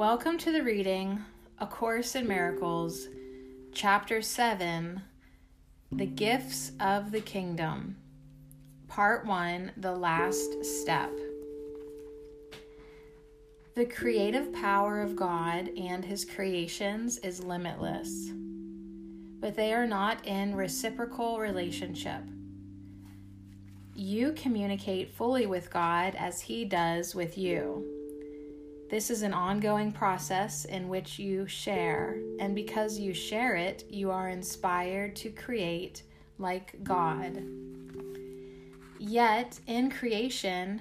Welcome to the reading A Course in Miracles, Chapter 7 The Gifts of the Kingdom, Part 1 The Last Step. The creative power of God and His creations is limitless, but they are not in reciprocal relationship. You communicate fully with God as He does with you. This is an ongoing process in which you share, and because you share it, you are inspired to create like God. Yet, in creation,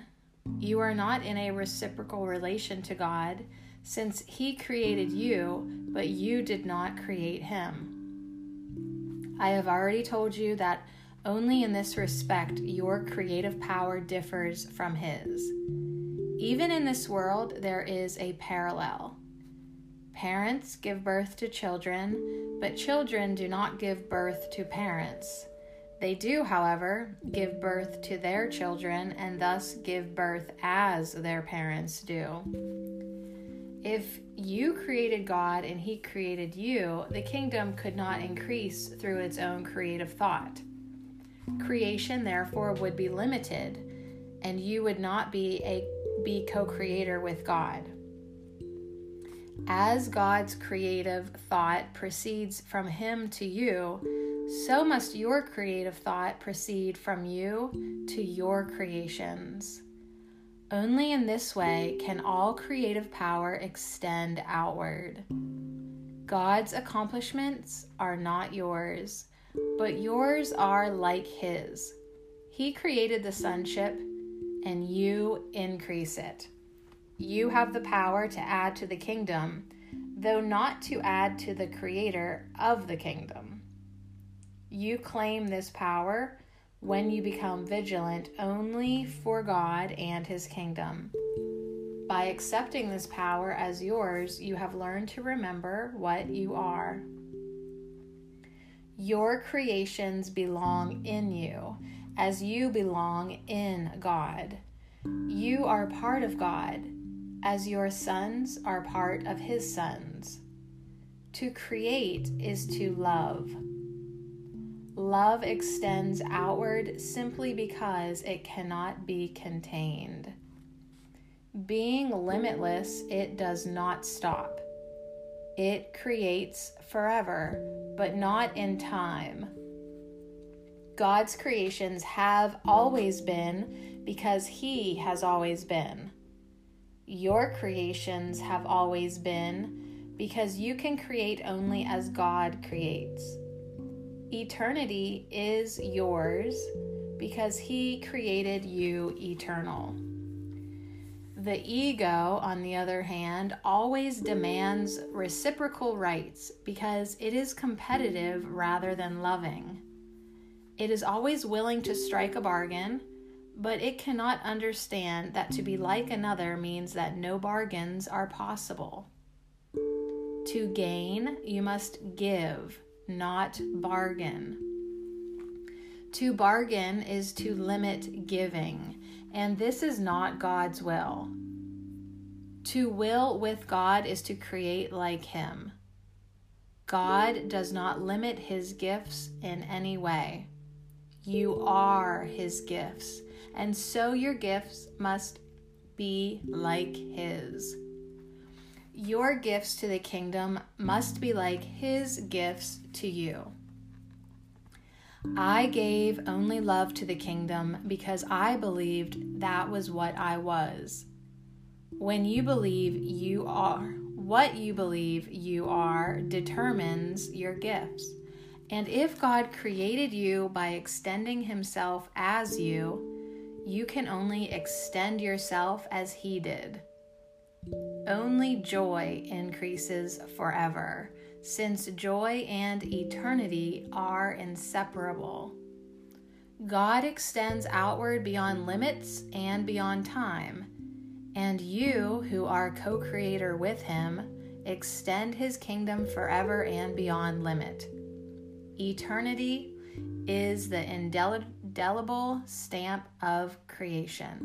you are not in a reciprocal relation to God, since He created you, but you did not create Him. I have already told you that only in this respect your creative power differs from His. Even in this world, there is a parallel. Parents give birth to children, but children do not give birth to parents. They do, however, give birth to their children and thus give birth as their parents do. If you created God and He created you, the kingdom could not increase through its own creative thought. Creation, therefore, would be limited, and you would not be a be co creator with God. As God's creative thought proceeds from Him to you, so must your creative thought proceed from you to your creations. Only in this way can all creative power extend outward. God's accomplishments are not yours, but yours are like His. He created the sonship and you increase it. You have the power to add to the kingdom, though not to add to the creator of the kingdom. You claim this power when you become vigilant only for God and his kingdom. By accepting this power as yours, you have learned to remember what you are. Your creations belong in you as you belong in God. You are part of God, as your sons are part of His sons. To create is to love. Love extends outward simply because it cannot be contained. Being limitless, it does not stop. It creates forever, but not in time God's creations have always been because He has always been. Your creations have always been because you can create only as God creates. Eternity is yours because He created you eternal. The ego, on the other hand, always demands reciprocal rights because it is competitive rather than loving. It is always willing to strike a bargain, but it cannot understand that to be like another means that no bargains are possible. To gain, you must give, not bargain. To bargain is to limit giving, and this is not God's will. To will with God is to create like Him. God does not limit His gifts in any way. You are His gifts, and so your gifts must be like His. Your gifts to the kingdom must be like His gifts to you. I gave only love to the kingdom because I believed that was what I was. When you believe you are, what you believe you are determines your gifts. And if God created you by extending Himself as you, you can only extend yourself as He did. Only joy increases forever, since joy and eternity are inseparable. God extends outward beyond limits and beyond time, and you, who are co creator with Him, extend His kingdom forever and beyond limit. Eternity is the indelible stamp of creation.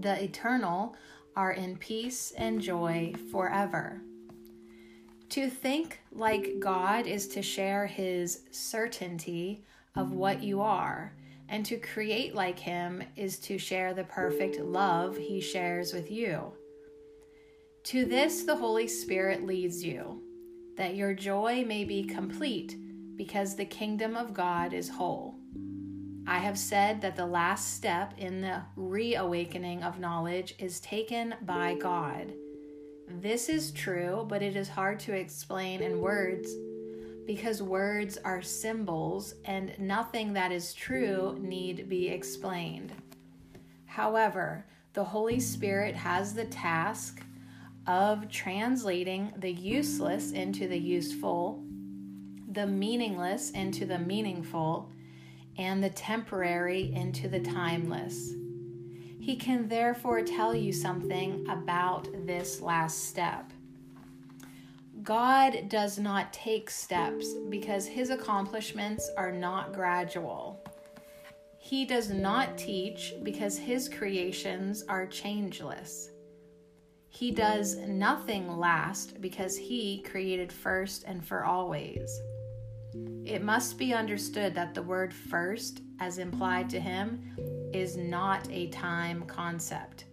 The eternal are in peace and joy forever. To think like God is to share his certainty of what you are, and to create like him is to share the perfect love he shares with you. To this the Holy Spirit leads you, that your joy may be complete, because the kingdom of God is whole. I have said that the last step in the reawakening of knowledge is taken by God. This is true, but it is hard to explain in words because words are symbols and nothing that is true need be explained. However, the Holy Spirit has the task of translating the useless into the useful, the meaningless into the meaningful, and the temporary into the timeless. He can therefore tell you something about this last step. God does not take steps because his accomplishments are not gradual. He does not teach because his creations are changeless. He does nothing last because he created first and for always. It must be understood that the word first, as implied to him, is not a time concept.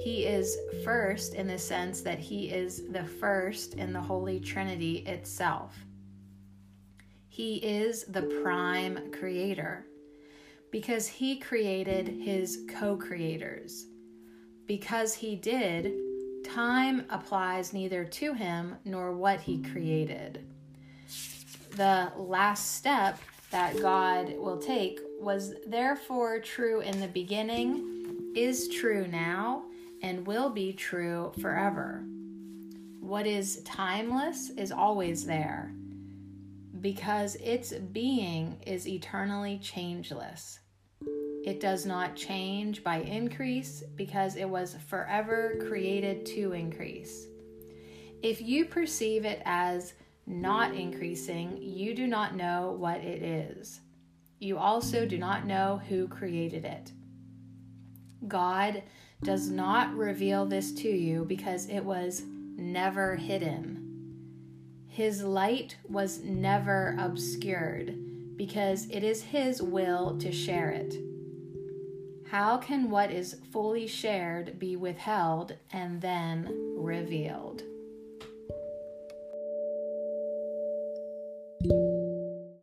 He is first in the sense that he is the first in the Holy Trinity itself. He is the prime creator because he created his co creators. Because he did, time applies neither to him nor what he created. The last step that God will take was therefore true in the beginning, is true now, and will be true forever. What is timeless is always there because its being is eternally changeless. It does not change by increase because it was forever created to increase. If you perceive it as not increasing, you do not know what it is. You also do not know who created it. God does not reveal this to you because it was never hidden. His light was never obscured because it is His will to share it. How can what is fully shared be withheld and then revealed?